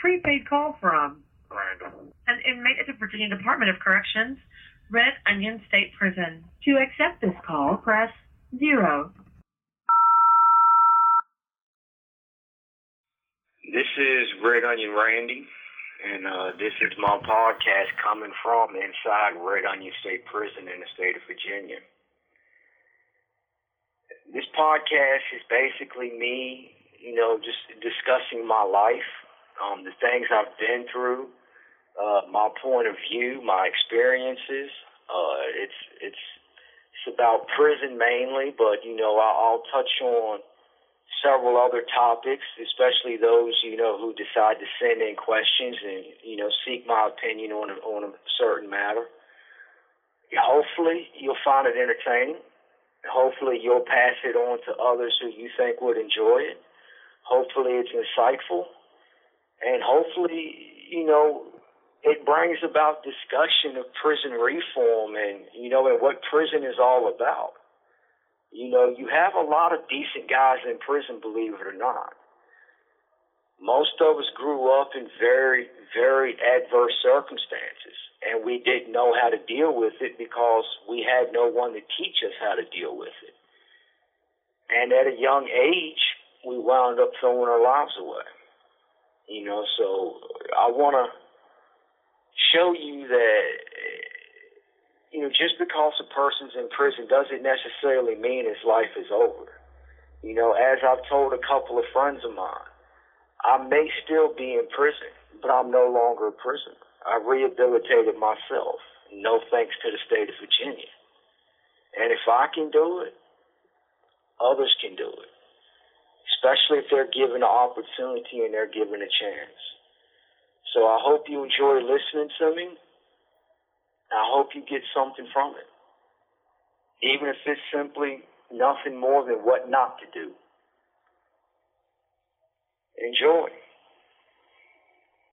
prepaid call from Randall. an inmate at the Virginia Department of Corrections, Red Onion State Prison. To accept this call, press zero. This is Red Onion Randy, and uh, this is my podcast coming from inside Red Onion State Prison in the state of Virginia. This podcast is basically me, you know, just discussing my life, um, the things I've been through, uh, my point of view, my experiences. Uh, it's it's it's about prison mainly, but you know, I- I'll touch on several other topics, especially those you know who decide to send in questions and you know seek my opinion on a, on a certain matter. Hopefully, you'll find it entertaining. Hopefully, you'll pass it on to others who you think would enjoy it. Hopefully, it's insightful, and hopefully, you know, it brings about discussion of prison reform and you know and what prison is all about. You know, you have a lot of decent guys in prison, believe it or not. Most of us grew up in very, very adverse circumstances, and we didn't know how to deal with it because we had no one to teach us how to deal with it. And at a young age, we wound up throwing our lives away. You know, so I want to show you that just because a person's in prison doesn't necessarily mean his life is over. You know, as I've told a couple of friends of mine, I may still be in prison, but I'm no longer a prisoner. I rehabilitated myself, no thanks to the state of Virginia. And if I can do it, others can do it, especially if they're given an opportunity and they're given a chance. So I hope you enjoy listening to me. I hope you get something from it. Even if it's simply nothing more than what not to do. Enjoy.